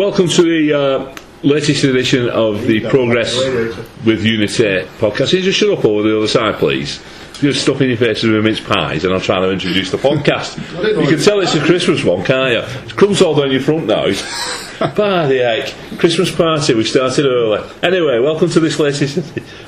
Welcome to the uh, latest edition of the Progress with Unity podcast. Can you just shut up over the other side, please? You're stuffing your faces with mince pies, and I'm trying to introduce the podcast. you can tell it's a Christmas one, can't you? It's crumbs all down your front nose. By the heck, Christmas party. We started early. Anyway, welcome to this latest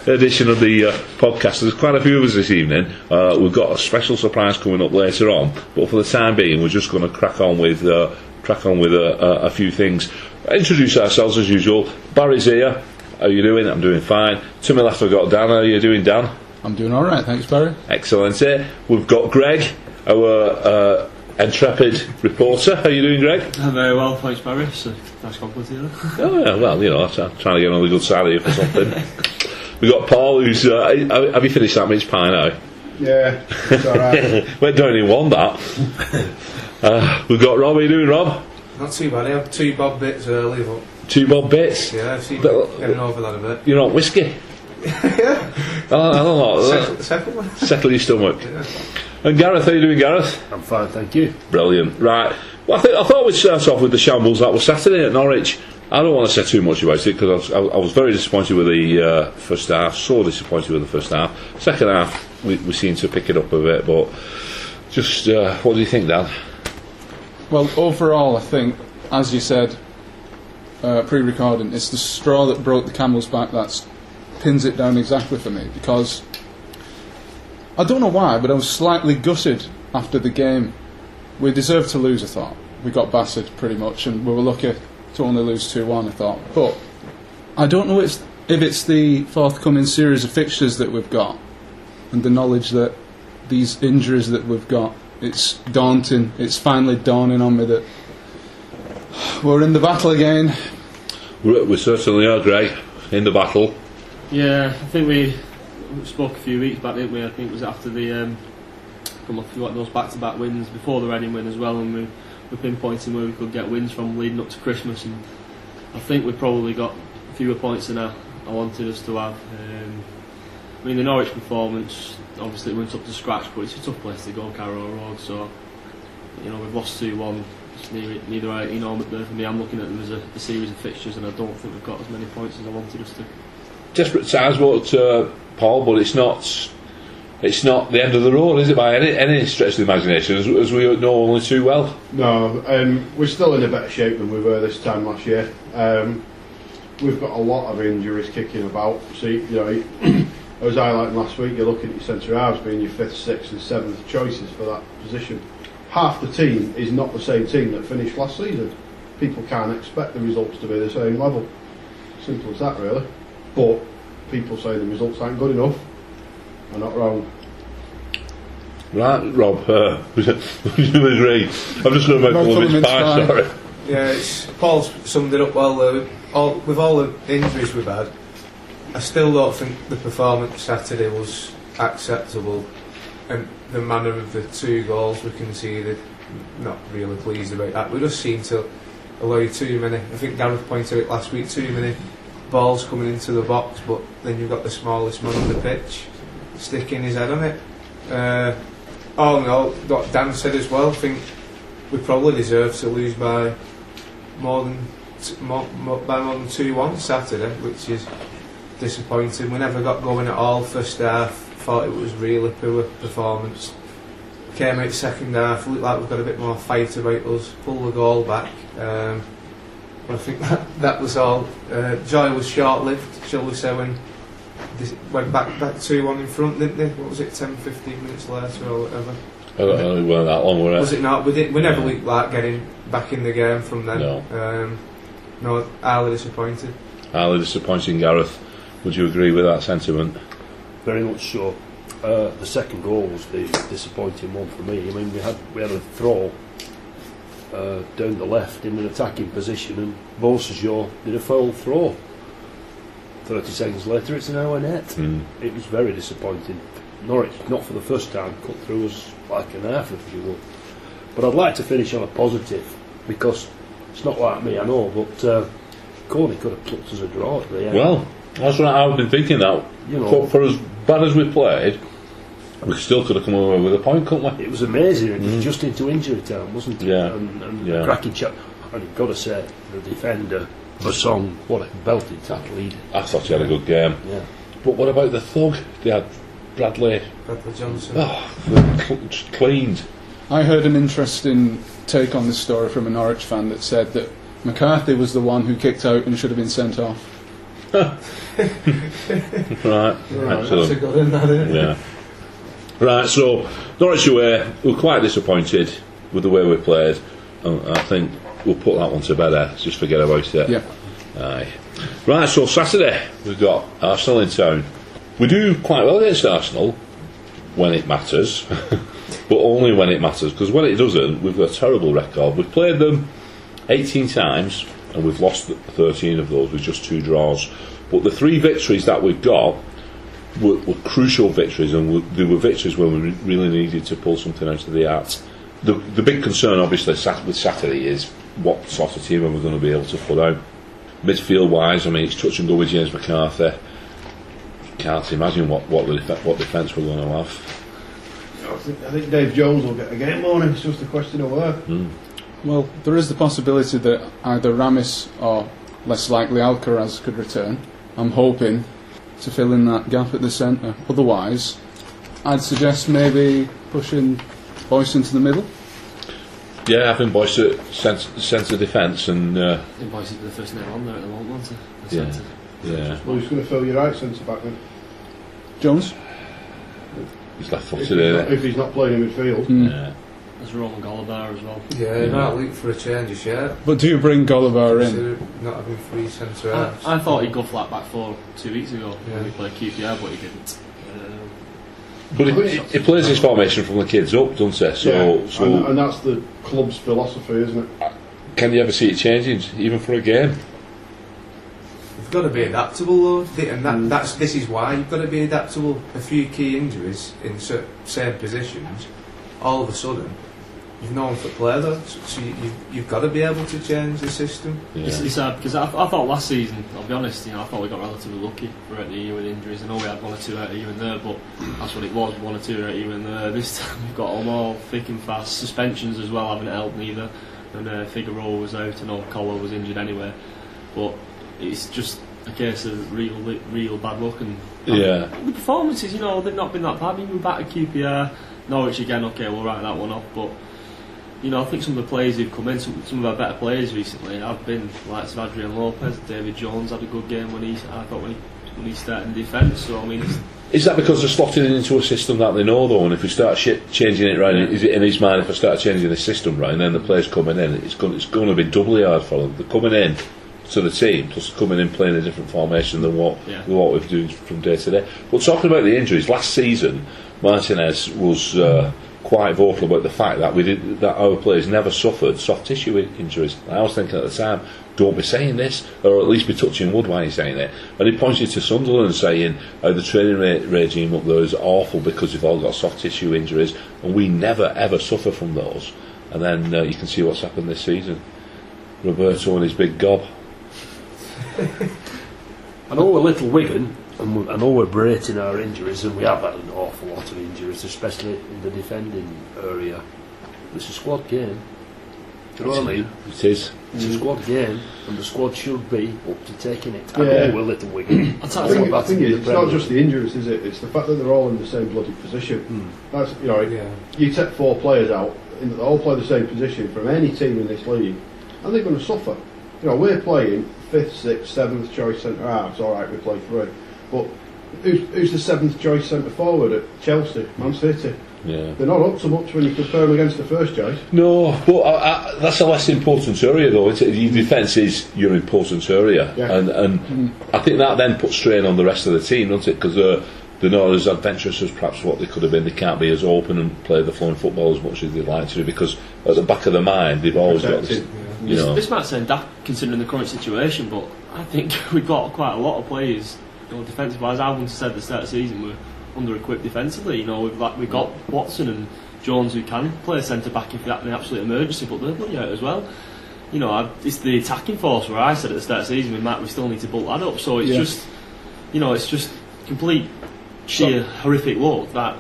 edition of the uh, podcast. There's quite a few of us this evening. Uh, we've got a special surprise coming up later on, but for the time being, we're just going to crack on with uh, crack on with a, a, a few things. Introduce ourselves as usual. Barry's here. How are you doing? I'm doing fine. To my left, I've got Dan. How are you doing, Dan? I'm doing all right, thanks, Barry. Excellent. eh? We've got Greg, our uh, intrepid reporter. How are you doing, Greg? I'm very well, thanks, Barry. So, nice compliment here. Oh, yeah, well, you know, I'm trying to get on the good side of you for something. We've got Paul, who's. Uh, have you finished that mince pie now? Yeah, it's alright. we don't even want that. Uh, we've got Rob. How you doing, Rob? Not too bad. I have two bob bits early, but Two bob bits. yeah, I've seen But- getting over that a bit. You're not whiskey. yeah, Oh, I don't know. second, second one. Settle your stomach. Yeah. And Gareth, how you doing, Gareth? I'm fine, thank you. Brilliant. Right. Well, I, think, I thought we'd start off with the shambles that was Saturday at Norwich. I don't want to say too much about it because I was, I, I was very disappointed with the uh, first half, so disappointed with the first half. Second half, we, we seemed to pick it up a bit, but just uh, what do you think, Dan? Well, overall, I think, as you said, uh, pre-recording, it's the straw that broke the camel's back that pins it down exactly for me because I don't know why, but I was slightly gutted after the game. We deserved to lose, I thought. We got battered pretty much, and we were lucky to only lose two-one. I thought, but I don't know it's, if it's the forthcoming series of fixtures that we've got and the knowledge that these injuries that we've got, it's daunting. It's finally dawning on me that we're in the battle again. We, we certainly are, Greg, in the battle. Yeah, I think we spoke a few weeks back, didn't we? I think it was after the um, come off what those back-to-back wins before the Reading win as well, and we were pinpointing where we could get wins from leading up to Christmas, and I think we probably got fewer points than I, I wanted us to have. Um, I mean, the Norwich performance obviously went up to scratch, but it's a tough place to go, Carrow Road. So you know we've lost two-one. Neither, neither I, you know, but for me, I'm looking at them as a, a series of fixtures, and I don't think we've got as many points as I wanted us to. Desperate times, what uh, Paul? But it's not. It's not the end of the road, is it? By any, any stretch of the imagination, as, as we know only too well. No, um, we're still in a better shape than we were this time last year. Um, we've got a lot of injuries kicking about. See, you know, I was highlighting last week. You're looking at your centre halves being your fifth, sixth, and seventh choices for that position. Half the team is not the same team that finished last season. People can't expect the results to be the same level. Simple as that, really. But people say the results aren't good enough. Are not wrong. Right, Rob, uh, would you agree? I'm just going to make Rob full of Fullerman's pie, sorry. Yeah, it's, Paul's summed it up well. Uh, all, with all the injuries we've had, I still don't think the performance Saturday was acceptable, and the manner of the two goals we conceded, not really pleased about that. We just seem to allow too many. I think Gareth pointed out last week too many balls coming into the box, but then you've got the smallest man on the pitch sticking his head on it. Uh, in all, what Dan said as well, I think we probably deserve to lose by more than t- more, more, by more than two one Saturday, which is disappointing. We never got going at all first half. Thought it was really poor performance. Came out second half, looked like we've got a bit more fight about us. Pull the goal back. Um, but I think that that was all. Uh, joy was short lived, shall we say, when this went back back two one in front, didn't they? What was it, 10, 15 minutes later or whatever? I don't know, it weren't that long, were Was it? it not? We, did, we never No. looked like getting back in the game from then. No. Um, no, highly disappointed. Highly disappointing, Gareth. Would you agree with that sentiment? Very much so. Uh, the second goal was the disappointing one for me. I mean, we had we had a throw uh, down the left in an attacking position, and Beausejour did a foul throw. Thirty seconds later, it's an hour net. Mm. It was very disappointing. Norwich, not for the first time, cut through us like an half, if you will. But I'd like to finish on a positive because it's not like me, I know, but uh, Koné could have plucked us a draw at the end. Well, that's what I've been thinking that. You know. For, for as bad as we played, we still could have come away with a point, couldn't we? It was amazing. It was just into injury time, wasn't it? Yeah. And, and Yeah. cracking chat. And you've got to say, the defender, Bassong, what a belted tackle he did. I thought he had a good game. Yeah. But what about the thug? They had Bradley Bradley Johnson. oh, cl- just cleaned. I heard an interesting take on this story from a Norwich fan that said that McCarthy was the one who kicked out and should have been sent off. Right, That's excellent. a good one, that, isn't it? Yeah. Right, so Norwich away, we're quite disappointed with the way we played. And I think we'll put that one to bed there. Just forget about it. Yeah. Aye. Right, so Saturday we've got Arsenal in town. We do quite well against Arsenal when it matters, but only when it matters. Because when it doesn't, we've got a terrible record. We've played them 18 times and we've lost 13 of those with just two draws. But the three victories that we've got were, were crucial victories, and were, they were victories when we re- really needed to pull something out of the art. The, the big concern, obviously, with Saturday is what sort of team are we going to be able to put out. Midfield wise, I mean, it's touch and go with James McCarthy. Can't imagine what what, the defe- what defence we're going to have. I think, I think Dave Jones will get a game on him. It's just a question of where. Hmm. Well, there is the possibility that either Ramis or less likely Alcaraz could return. I'm hoping to fill in that gap at the centre. Otherwise, I'd suggest maybe pushing Boyce into the middle. Yeah, having Boyce at centre, centre defence and uh, I think Boyce is the first name on there at the moment, aren't he? Yeah. centre. yeah, Well, he's going to fill your right centre back then? Jones? he's left If he's, footed. not, if he's not playing in midfield. Mm. Yeah. There's Roman Golobart as well. Yeah, you might look for a change of shirt. But do you bring Gulliver in? Not having three centre I, halves. I thought he'd go flat back four two weeks ago Yeah. when we played QPR, but he didn't. But he, he plays his formation from the kids up, doesn't he? So, yeah. so and, and that's the club's philosophy, isn't it? can you ever see it changing, even for a game? You've got to be adaptable though, and that, that's this is why you've got to be adaptable. A few key injuries in certain same positions, all of a sudden, you've known for to play though, so, so you, you've, you've got to be able to change the system. It's, Yeah. it's sad because I, I thought last season, I'll be honest, you know, I thought we got relatively lucky throughout the year with injuries. I know we had one or two out here and there, but that's what it was, one or two out here and there. This time we've got them all thick and fast. Suspensions as well haven't helped neither. And uh, Figueroa was out, and know Collar was injured anyway. But it's just a case of real, real bad luck. And Yeah. the performances, you know, they've not been that bad. Even back at QPR, Norwich again, okay, we'll write that one off. But you know, I think some of the players who've come in, some, some of our better players recently, have been like Adrian Lopez, David Jones had a good game when he, I thought when he when he started in defence. So I mean, Is that because they're slotted into a system that they know though, and if we start changing it right, is it in his mind if I start changing the system right, and then the players coming in, it's going, it's going to be doubly hard for them. They're coming in to the team, plus coming in playing a different formation than what Yeah. than what we've doing from day to day. But talking about the injuries, last season Martinez was uh, quite vocal about the fact that we did that our players never suffered soft tissue in- injuries. I was thinking at the time, don't be saying this, or at least be touching wood while you're saying it. And he pointed to Sunderland saying how the training re- regime up there is awful because we've all got soft tissue injuries, and we never ever suffer from those. And then uh, you can see what's happened this season. Roberto and his big gob. I know we're Little Wigan, and we, I know we're berating our injuries, and we have had an awful lot of injuries, especially in the defending area. It's a squad game. Do you know what I mean? It is. It's a squad game, and the squad should be up to taking it. I Yeah. know we're Little Wigan. I'll I tell think, you I what, think it's not just the injuries, is it? It's the fact that they're all in the same bloody position. Hmm. That's you know, Yeah. you take four players out, and they all play the same position from any team in this league, and they're going to suffer. You know, we're playing fifth, sixth, seventh choice centre halves. All right, we play three, but who's, who's the seventh choice centre forward at Chelsea, Man City? Yeah. They're not up to much when you compare them against the first choice. No, but uh, uh, that's a less important area, though. Isn't it? Your defence is your important area, Yeah. and and I think that then puts strain on the rest of the team, doesn't it? Because they're, they're not as adventurous as perhaps what they could have been. They can't be as open and play the flowing football as much as they'd like to do because at the back of their mind they've always got this. Protected. You this, know, this might sound daft considering the current situation, but I think we've got quite a lot of players, you know, defensive wise. I once said at the start of the season we're under equipped defensively. You know, we've like we've got Watson and Jones who can play centre back if that's an absolute emergency, but they're bloody out as well. You know, I, it's the attacking force where I said at the start of the season we might we still need to bulk that up. So it's Yeah. just, you know, it's just complete sheer horrific luck that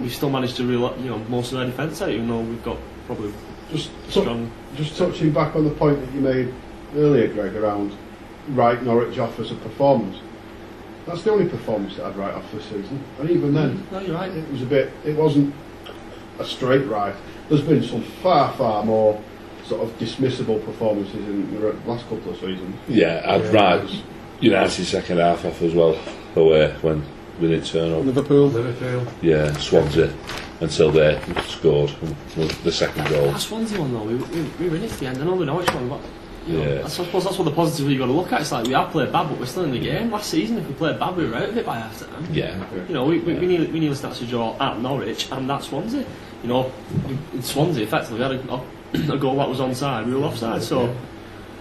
we've still managed to reel, you know most of our defence out, even though we've got probably Just, strong. just touching back on the point that you made earlier, Greg, around write Norwich off as a performance. That's the only performance that I'd write off this season, and even then, mm, No, you're right. it was a bit. It wasn't a straight ride. There's been some far, far more sort of dismissible performances in the last couple of seasons. Yeah, I'd write United second half off as well away uh, when we didn't turn up. Liverpool. Liverpool. Yeah, Swansea until they scored the second goal. That Swansea one though, we, we, we were in it at the end. I know the Norwich one, but you know, Yeah. I suppose that's what the positive you've got to look at. It's like we have played bad, but we're still in the game. Last season, if we played bad, we were out of it by half time. Yeah, You know, we, we, we need we need a snatch a draw at Norwich and at Swansea. You know, in Swansea effectively we had a, a goal that was onside, we were offside. So,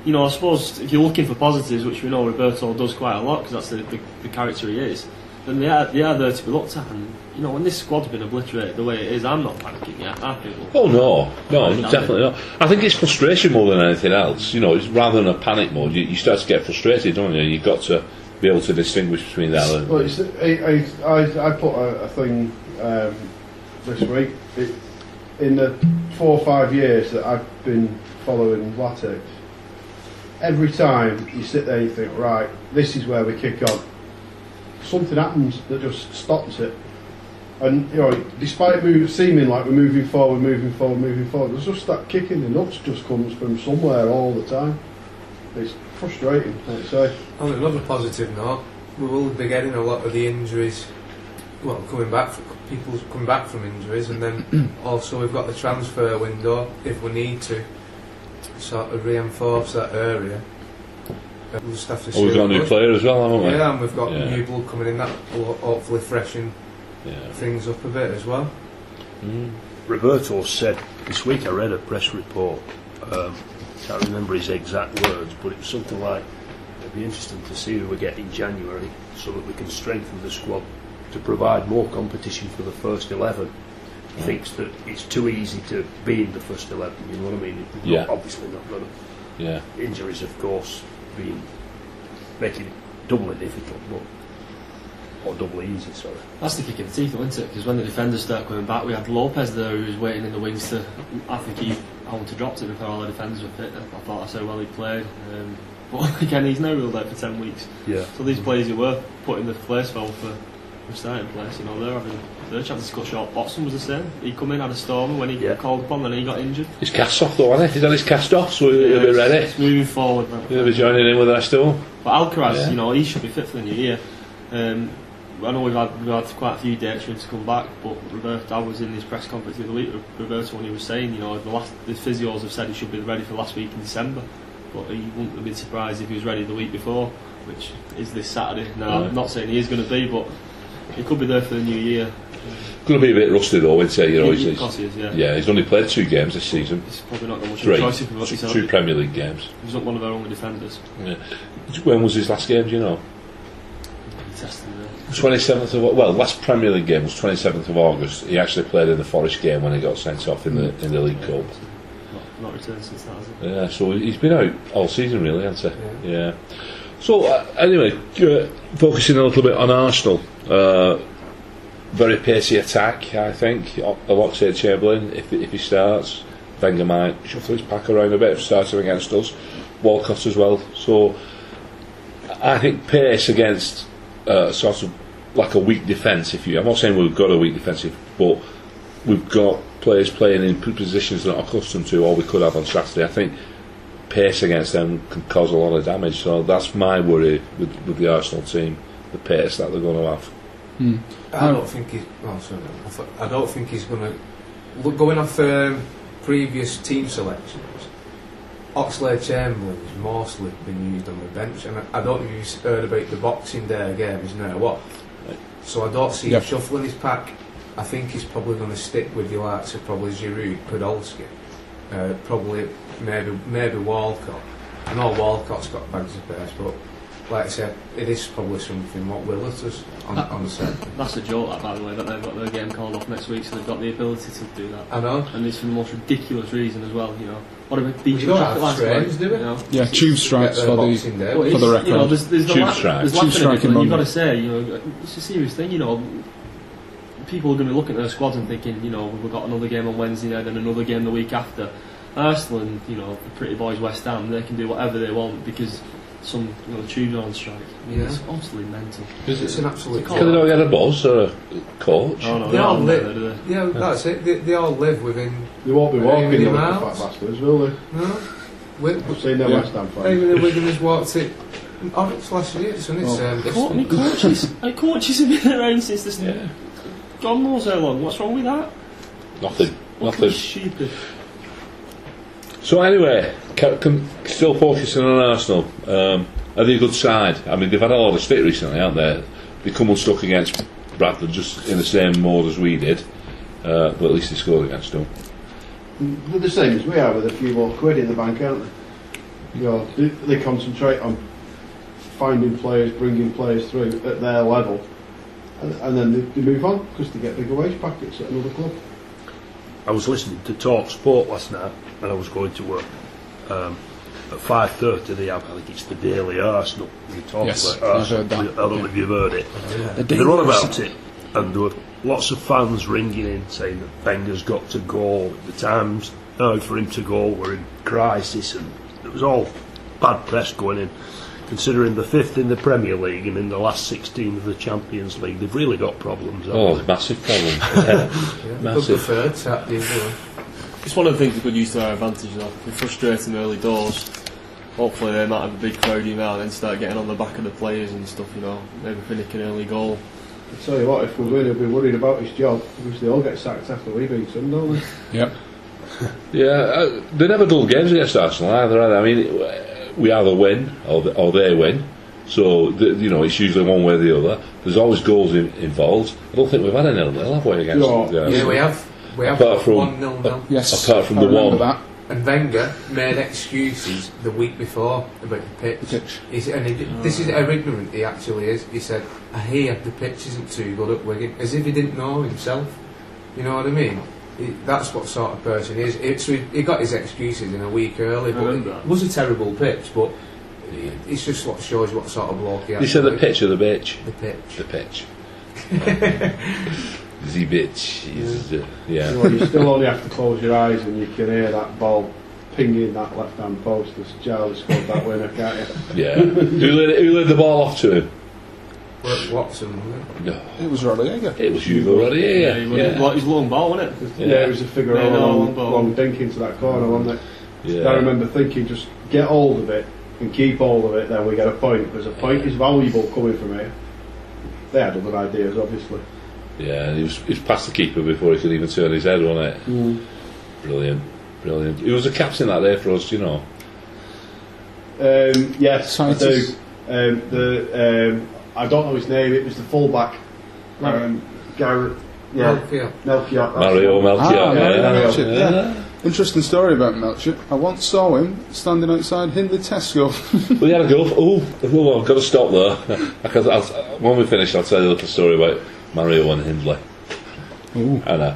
you know, I suppose if you're looking for positives, which we know Roberto does quite a lot because that's the, the, the character he is, then they are they are there to be looked at. And you know, when this squad's been obliterated the way it is, I'm not panicking yet. I think Oh no, no, Right, definitely not. I think it's frustration more than anything else. You know, it's rather than a panic mode. You, you start to get frustrated, don't you? You've got to be able to distinguish between that. and- Well, it's, I, I, I, I put a, a thing um, this week. It, in the four or five years that I've been following Latics, every time you sit there you think, right, this is where we kick on, something happens that just stops it. And you know, despite move, seeming like we're moving forward, moving forward, moving forward, there's just that kick in the nuts just comes from somewhere all the time. It's frustrating, like I say. On another positive note, we will be getting a lot of the injuries. Well, coming back, from, people coming back from injuries, and then also we've got the transfer window if we need to sort of reinforce that area. Uh, We'll just have to see. Oh, we've got a new what- player as well, haven't we? Yeah, and we've got Yeah. new blood coming in that will hopefully freshen Yeah. things up a bit as well. Mm. Roberto said this week. I read a press report. Um, can't remember his exact words, but it was something like, "It'd be interesting to see who we get in January, so that we can strengthen the squad to provide more competition for the first 11." He thinks that it's too easy to be in the first 11. You know what I mean? We've Yeah. not- obviously not got a Yeah. injuries, of course, being making it doubly difficult, but or doubly easy. Sorry. That's the kick in the teeth, though, isn't it? Because when the defenders start coming back, we had Lopez there who was waiting in the wings to. I think he. Want to drop him before all the defenders were fit. I thought that's how well he played. Um, but again, he's now ruled out for 10 weeks. Yeah. So these players who were put in the place for for for starting place, you know, they're having their chances to cut short. Watson was the same. He come in, had a storm when he Yeah. got called upon, then he got injured. He's cast off though, hasn't he? He's had his cast off, so he'll be ready. It's moving forward. man. He'll be joining in with the of them. But Alcaraz, Yeah. you know, he should be fit for the new year. Um, I know we've had, we've had quite a few dates for him to come back, but Roberto, I was in his press conference the other week, Roberto, when he was saying, you know, the, last, the physios have said he should be ready for last week in December, but he wouldn't have been surprised if he was ready the week before, which is this Saturday. Now. I'm not saying he is going to be, but he could be there for the new year. Going to be a bit rusty though, isn't he? You know, he's, course he is, yeah. yeah, he's only played two games this season. He's probably not got much Three. a choice if we've got he's, Two Premier League games. he's not one of our only defenders. Yeah. When was his last game? Do you know? There. 27th of well, last Premier League game was 27th of August. He actually played in the Forest game when he got sent off in the in the League Cup. Not, not returned since that, has he? Yeah, so he's been out all season, really, hasn't he? Yeah. So uh, anyway, uh, focusing a little bit on Arsenal. Uh, very pacey attack, I think. Alongside Chamberlain, if if he starts, Wenger might shuffle his pack around a bit, starting against us. Walcott as well. So I think pace against uh, sort of like a weak defence. If you, I'm not saying we've got a weak defensive, but we've got players playing in positions they're not accustomed to, or we could have on Saturday. I think pace against them can cause a lot of damage. So that's my worry with, with the Arsenal team, the pace that they're going to have. I don't think he's. Oh, sorry. I, thought, I don't think he's going to. Look, going off um, previous team selections, Oxlade Chamberlain's mostly been used on the bench, and I, I don't know if you've heard about the Boxing Day game. He's now what? So I don't see Yeah. him shuffling his pack. I think he's probably going to stick with the likes of probably Giroud, Podolski, uh, probably maybe maybe Walcott. I know Walcott's got bags of pace, but like I said, it is probably something what Willett has on, Uh, on the set. That's a joke, that, by the way, that they've got their game called off next week, so they've got the ability to do that. I know. And it's for the most ridiculous reason as well, you know. What about beach we don't have lights, trains, do we? You know? Yeah, tube strikes for the. Day. Well, For the it's- You know, record. there's, there's the Tube la- strike. There's Tube laughing strike it, in you've got to say, you know, it's a serious thing, you know. People are going to look at their squads and thinking, you know, we've got another game on Wednesday night and another game the week after. Arsenal and you know the pretty boys West Ham, they can do whatever they want because some you know tunes are on strike. I mean, Yeah. It's absolutely mental. Because it's an absolute. Can't- Can they not get a boss or a coach? Oh no, They they're all live. there, they? Yeah, that's it. They, they all live within. They won't be Any walking like the fat bastards, will they? No, we, I've seen their Yeah. West Ham fans. even the Wiganers walked it. Oh, it's last year, so it's Oh. um, Co- I coaches, like, coaches have been around since this. Yeah. God knows how long. What's wrong with that? Nothing. Fucking Nothing. stupid. So anyway, ca- can, still focusing on Arsenal. Um, are they a good side? I mean, they've had a lot of stick recently, haven't they? They come unstuck against Bradford, just in the same mode as we did. Uh, but at least they scored against them. They're the same as we are with a few more quid in the bank, aren't they? You know, they, they concentrate on finding players, bringing players through at their level, and, and then they, they move on because they get bigger wage packets at another club. I was listening to Talk Sport last night and I was going to work. Um, at 5.30 they have, I think it's the Daily Arsenal. They talk Yes, about I've Arsenal. heard that. I don't know if you've heard it. yeah. They're on about it, and there were lots of fans ringing in saying that Wenger's got to go. The times now for him to go were in crisis, and it was all bad press going in. Considering the fifth in the Premier League and in the last 16 of the Champions League, they've really got problems. Oh, they? massive problems. yeah. Good Massive. preferred tap the other one. It's one of the things we could use to our advantage. Though. We're frustrating early doors. Hopefully they might have a big crowd in now and then start getting on the back of the players and stuff. You know, maybe finick an early goal. I tell you what, if we win, he'll be worried about his job because they all get sacked after we beat them, don't they? Yep. Yeah, uh, they never dull games against Arsenal either. Are they? I mean, we either win or, the, or they win. So the, you know, it's usually one way or the other. There's always goals in, involved. I don't think we've had a nil nil, have we? Against No. the, uh, Yeah, we have. We have Apart from- one nil nil. Yes. Apart from I the one. that. And Wenger made excuses the week before about the pitch. The pitch. He said, and he, did- this is how ignorant he actually is. He said, "I hear the pitch isn't too good at Wigan," as if he didn't know himself. You know what I mean? He, that's what sort of person he is. It, so he, he got his excuses in a week early, but remember it was a terrible pitch. But it- it's just what shows what sort of bloke he has. You said the actually pitch or the bitch? The pitch. The pitch. the bitch. Is, uh, yeah. You, know, you still only have to close your eyes and you can hear that ball pinging that left hand post as Charlie scored that winner, can't you? Yeah. who, led, who led the ball off to him? Wat- Watson, wasn't it? No. It was Rodriguez. It was Hugo Rodriguez. Yeah, he Yeah. was, His long ball, wasn't it? Yeah, Yeah. it was a figure Yeah, of no, long, long ball. long dink into that corner, wasn't it? Yeah. I remember thinking, just get hold of it and keep hold of it, then we get a point. Because a point is valuable coming from here. They had other ideas, obviously. Yeah, and he was, he was past the keeper before he could even turn his head, wasn't it? Brilliant. Brilliant. He was a captain that day for us, you know. Um, yes, I do. Titus. Um, the um, I don't know his name. It was the fullback, um, Garrett. Yeah, Melchiot. Melchiot. that's Mario the one. Melchiot. Ah, Mario yeah. Melchiot, yeah. Yeah. Interesting story about Melchiot. I once saw him standing outside Hindley Tesco. We had a go. Oh, oh, I've got to stop there. Because I'll, when we finish, I'll tell you a little story about Mario and Hindley. Ooh, And uh,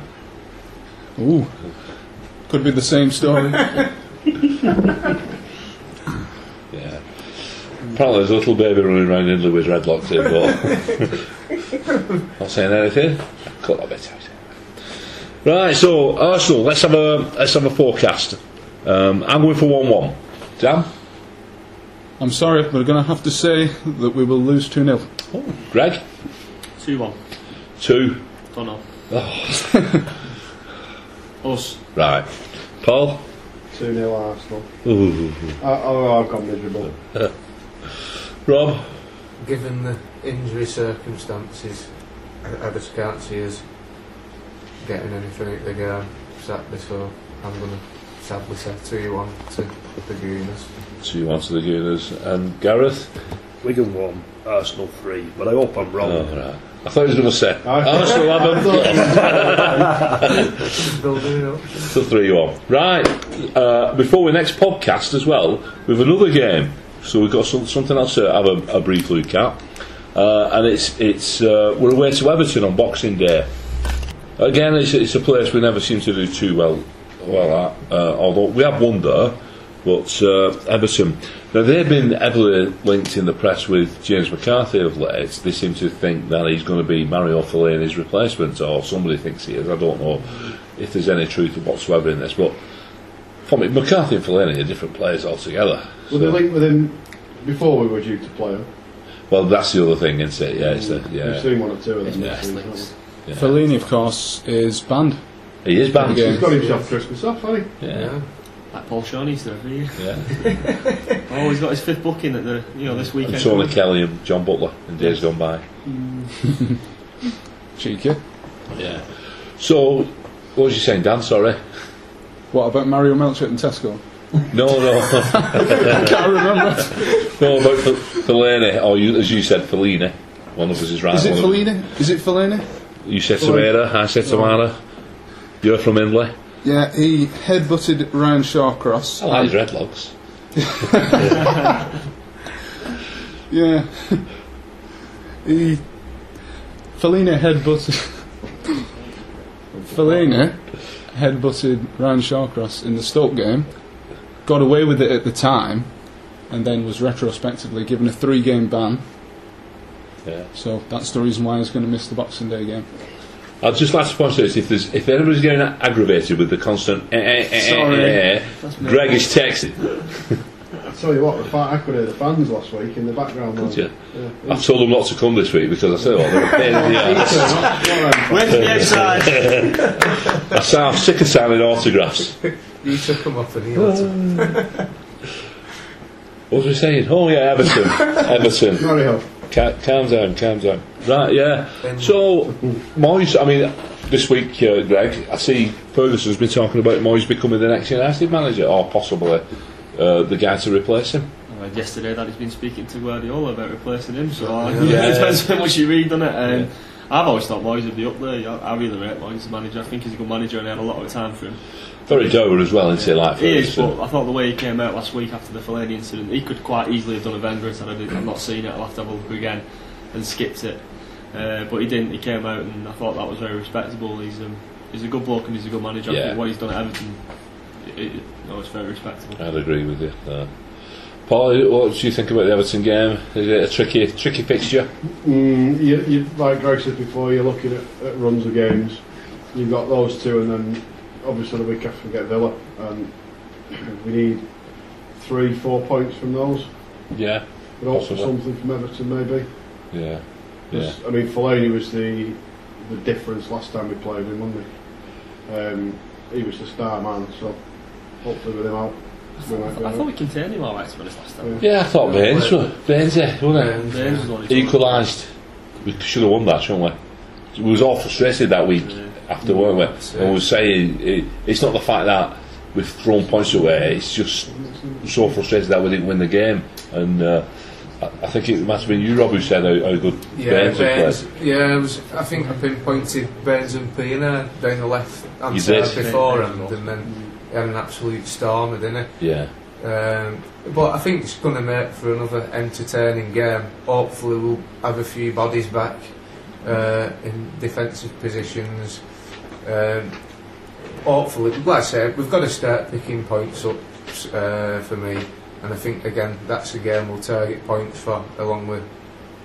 ooh. Could be the same story. yeah. Apparently, there's a little baby running around Hindley with dreadlocks in, but not saying anything. Cut that bit out. Right, so Arsenal. Let's have a let's have a forecast. Um, I'm going for one-one. Dan, I'm sorry, but I'm going to have to say that we will lose 2 0. Greg, 2 1. two. Don't know. Oh, Us. right. Paul. 2 0 Arsenal. Ooh. Uh, oh, I've gone miserable. Rob. Given the injury circumstances, I, I just can't see us getting anything at the game Saturday, so I'm going to sadly say 2 1 to the Gooners. Two one to the Gooners and Gareth. Wigan 1, Arsenal 3. But I hope I'm wrong. Oh, right. I thought he was going to say Arsenal have them Building it up. to three one. Right. Uh, before we next podcast as well, we've another game. So we've got some, something else to have a, a brief look at, uh, and it's it's uh, we're away to Everton on Boxing Day. Again, it's, it's a place we never seem to do too well well at. Uh, although we have won there, but uh, Everton. Now they've been heavily linked in the press with James McCarthy of late. They seem to think that he's going to be Mario Fellaini's replacement, or somebody thinks he is. I don't know if there's any truth whatsoever in this, but For me, McCarthy and Fellaini are different players altogether. Were they linked with him before we were due to play him? well, that's the other thing, isn't it? Yeah, it's the, We've seen one or two of them. Yeah. week, yeah. Fellini, of course, is banned. He is banned. we? He's got himself Christmas off, hasn't he? Yeah, Like Paul Shaw used to every year. yeah. Oh, he's got his fifth booking at the you know this And weekend. Tony Kelly and John Butler in days gone by. Cheeky. Yeah. So, what was you saying, Dan? Sorry. What about Mario Melchiot and Tesco? No, no, I can't remember. no. About F- Fellaini, or you, as you said, Fellini. One of us is right. Is it one of- Fellini? Is it Fellini? You said Samara, I said Tamara. You're from Hindley. Yeah, he headbutted Ryan Shawcross. I like his redlocks. Yeah. he. Fellini headbutted. Fellini headbutted Ryan Shawcross in the Stoke game, got away with it at the time, and then was retrospectively given a three game ban. Yeah. So that's the reason why he's going to miss the Boxing Day game. I'd just like to point out if there's if anybody's getting aggravated with the constant eh, eh, eh, Sorry. eh, eh, Greg is texting. I tell you what, the fa- I could hear the fans last week in the background. Could you? Yeah. I've told them not to come this week because I tell you what, they're a pain in the ass. Where's the outside? I say I'm sick of signing autographs. You took them off and he had What was we saying? Oh yeah, Everton. Everton. Very hard. Ca- calm down, calm down. Right, yeah. So, Moyes, I mean, this week, uh, Greg, I see Ferguson's been talking about Moyes becoming the next United manager, or possibly uh, the guy to replace him. I read yesterday that he's been speaking to Guardiola about replacing him, so uh, Yeah. it depends how much you read on it. Um, I've always thought Moyes would be up there. I, I really rate Moyes as a manager. I think he's a good manager and I had a lot of time for him. Very dour as well, isn't he? Like He is, but I thought the way he came out last week after the Fellaini incident, he could quite easily have done a Wenger and said, I did, I've not seen it, I'll have to have a look again, and skipped it. Uh, but he didn't, he came out and I thought that was very respectable. He's um, he's a good bloke and he's a good manager. I Yeah. think what he's done at Everton, it, it, no, it's very respectable. I'd agree with you. Uh, Paul, what do you think about the Everton game? Is it a tricky, tricky fixture? Mm, you, you, like Greg said before, you're looking at, at runs of games. You've got those two, and then obviously the week after we get Villa, and we need three, four points from those. Yeah, But also Possibly. something from Everton, maybe. yeah, yeah. 'Cause, I mean, Fellaini was the the difference last time we played him, wasn't he? Um, he was the star man, so hopefully with him out, we might I thought we contained him alright to be honest last time. Yeah, I thought Baines, were- Baines, yeah, wasn't Um, James was the one who- it? Equalised. We should have won that, shouldn't we? We was all frustrated that week Yeah. after, weren't we? That's. And we were saying it, it's not the fact that we've thrown points away. It's just so frustrated that we didn't win the game. And uh, I, I think it must have been you, Rob, who said how, how good Yeah, Baines had played. yeah, it was, I think I pinpointed Baines and Pienaar down the left hand You side did. beforehand, and then he had an absolute stormer, didn't he? Yeah, Um, but I think it's going to make for another entertaining game. Hopefully, we'll have a few bodies back uh, in defensive positions. Um, hopefully, like I said, we've got to start picking points up uh, for me, and I think again that's a game we'll target points for, along with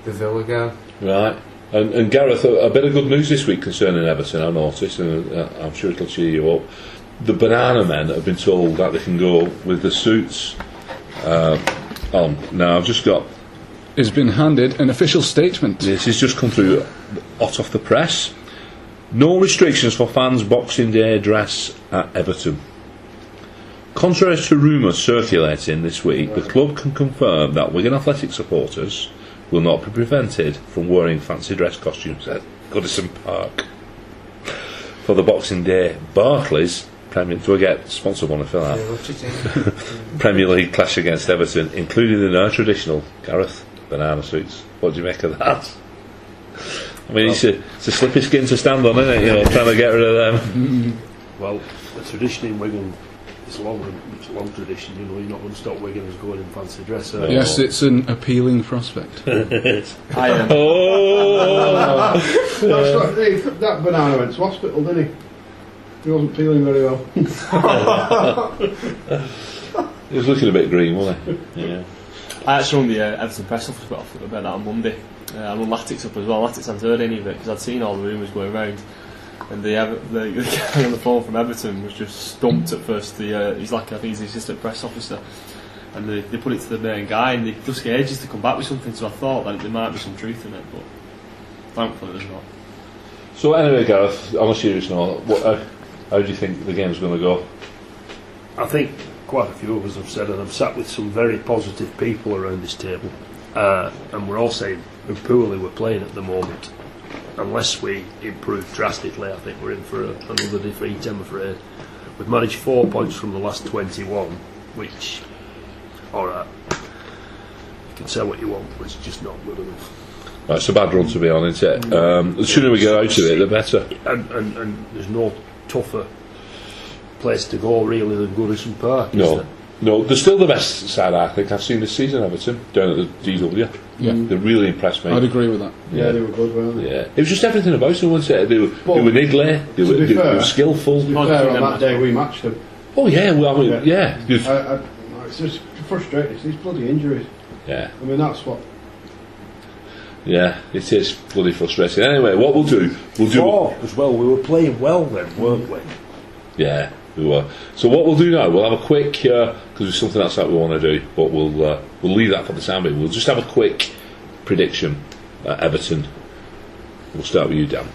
the Villa game. right. And, and Gareth, a, a bit of good news this week concerning Everton, I noticed, and uh, I'm sure it'll cheer you up. The Banana Men have been told that they can go with the suits uh, on. Now, I've just got Has been handed an official statement. This has just come through hot off the press. No restrictions for fans' Boxing Day dress at Everton. Contrary to rumours circulating this week, the club can confirm that Wigan Athletic supporters will not be prevented from wearing fancy dress costumes at Goodison Park. For the Boxing Day Barclays Premier, do I get sponsored one to fill out? Yeah, what you think? Premier League clash against Everton, including the now traditional Gareth banana suits. What do you make of that? I mean, it's, a, it's a slippy skin to stand on, isn't it? You know, trying to get rid of them. Well, the tradition in Wigan is a long, it's a long tradition. You know, you're not going to stop Wiganers going in fancy dress. are? Yes, it's an appealing prospect. I am. Oh, That's right, hey, that banana went to hospital, didn't he? He wasn't feeling very well. he was looking a bit green, wasn't he? Yeah. I actually rung the uh, Everton press office about about that on Monday. Uh, I rung Latics up as well. Latics hadn't heard any of it because I'd seen all the rumours going around. And the, the, the guy on the phone from Everton was just stumped at first. The, uh, he's like, I think he's the assistant press officer. And they, they put it to the main guy, and it took ages to come back with something. So I thought that there might be some truth in it, but thankfully there's not. So anyway, Gareth, on a serious note, what, uh, how do you think the game's going to go? I think quite a few of us have said, and I've sat with some very positive people around this table, uh, and we're all saying how poorly we're playing at the moment. Unless we improve drastically, I think we're in for a, another defeat, I'm afraid. We've managed four points from the last 21, which, alright, you can say what you want, but it's just not good enough. It's a bad run to be on, isn't it? Um, the sooner we get out of it, the better. And, and, and there's no tougher place to go really than Goodison Park, No, there? no, they're still the best side I think I've seen this season, Everton, down at the DW. Yeah. Mm. They really impressed me. I'd agree with that. Yeah, they were good, weren't they? Yeah, it was just everything about them, wasn't it? They were, they were niggly, they to were, be they, were skillful. To be fair, on that day we matched them. Oh yeah, well, I mean, yeah, Yeah. I, I, it's just frustrating. It's these bloody injuries. yeah, I mean, that's what. Yeah. It is bloody frustrating. Anyway, what we'll do, we'll do. Four as well, we were playing well then, weren't we? Yeah, we were. So what we'll do now, we'll have a quick because there's something else that we want to do, but we'll uh, we'll leave that for the time being. We'll just have a quick prediction at Everton. We'll start with you, Dan.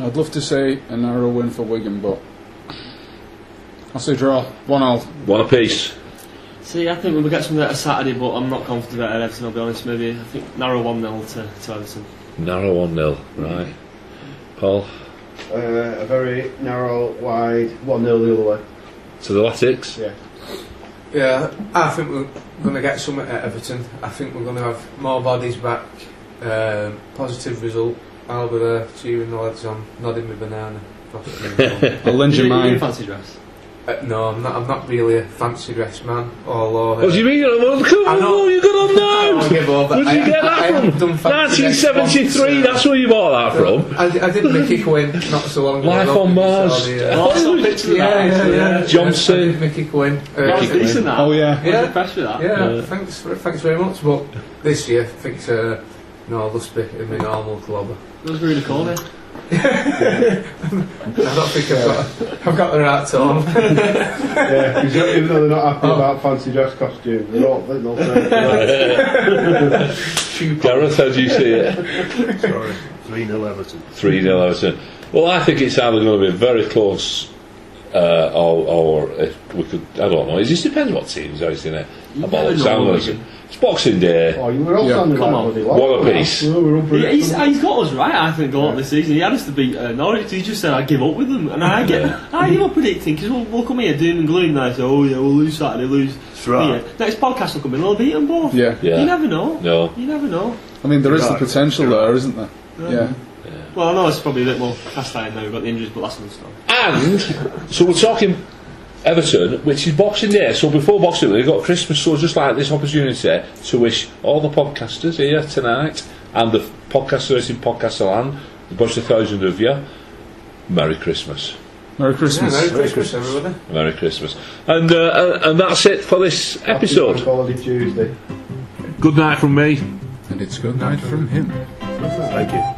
I'd love to say a narrow win for Wigan, but I'll say draw. One all. One apiece. See, I think we'll get something out of Saturday, but I'm not confident about Everton, I'll be honest. Maybe, I think narrow 1 0 to, to Everton. Narrow one 0 right? Paul Uh, a very narrow, wide, 1 0 the other way. to the Latics. Yeah. Yeah, I think we're going to get something at Everton. I think we're going to have more bodies back. Um, positive result. I'll be there cheering the lads on, nodding my banana. I'll lend you You- you mine. fancy dress? Uh, no, I'm not. I'm not really a fancy dress man. Or What do you mean? Well, come on, know. what you got on I now? don't give up. Where did I- you get I- I that haven't from? done fancy dress 1973. uh, That's where you bought that from. I, I did Mickey Quinn not so long ago. Life on know if you Mars. the, uh, Oh, I saw pictures of yeah, yeah, yeah. Johnson. I Mickey Quinn. Uh, That was decent, that. Oh yeah. I was Yeah. impressed with that. Yeah, Yeah. thanks, thanks very much. But this year, I think uh, no, I'll just be in my normal club. It was really cool, eh? I don't think I've got, I've got the right tone. Yeah, 'cause even though they're not happy Oh. about fancy dress costumes, they're all, they'll say it. Gareth, how do you see it? Sorry, 3 0 Everton. 3 0 Everton. Well, I think it's either going to be very close uh, or, or if we could, I don't know. It just depends what teams are, isn't it? You About never know, Sanders. Wigan. It's Boxing Day. Oh, you were all Yeah. standing Come like on. bloody What a lights. piece. We were He, unpredictable. he's, he's got us right, I think, a lot this season. He had us to beat uh, Norwich. He just said, I give up with them. And I get, Yeah. I give up predicting, because we'll, we'll come here doom and gloom now and say, oh yeah, we'll lose Saturday, lose. That's right. Yeah. Next podcast will come in, we'll beat them both. Yeah. Yeah. You never know. No. You never know. I mean, there is Right. the potential there, isn't there? Yeah. Well, I know it's probably a bit more cast iron now, we've got the injuries, but that's another story. And, so we're talking Everton, which is Boxing Day. So before Boxing Day, we've got Christmas. So just like this opportunity to wish all the podcasters here tonight and the podcasters in Podcaster Land, a bunch of thousand of you, Merry Christmas. Merry Yeah, Christmas. Merry Christmas, everybody. Merry Christmas. And, uh, and, and that's it for this episode. Bank Holiday Tuesday. Good night from me. And it's good night from him. Thank you.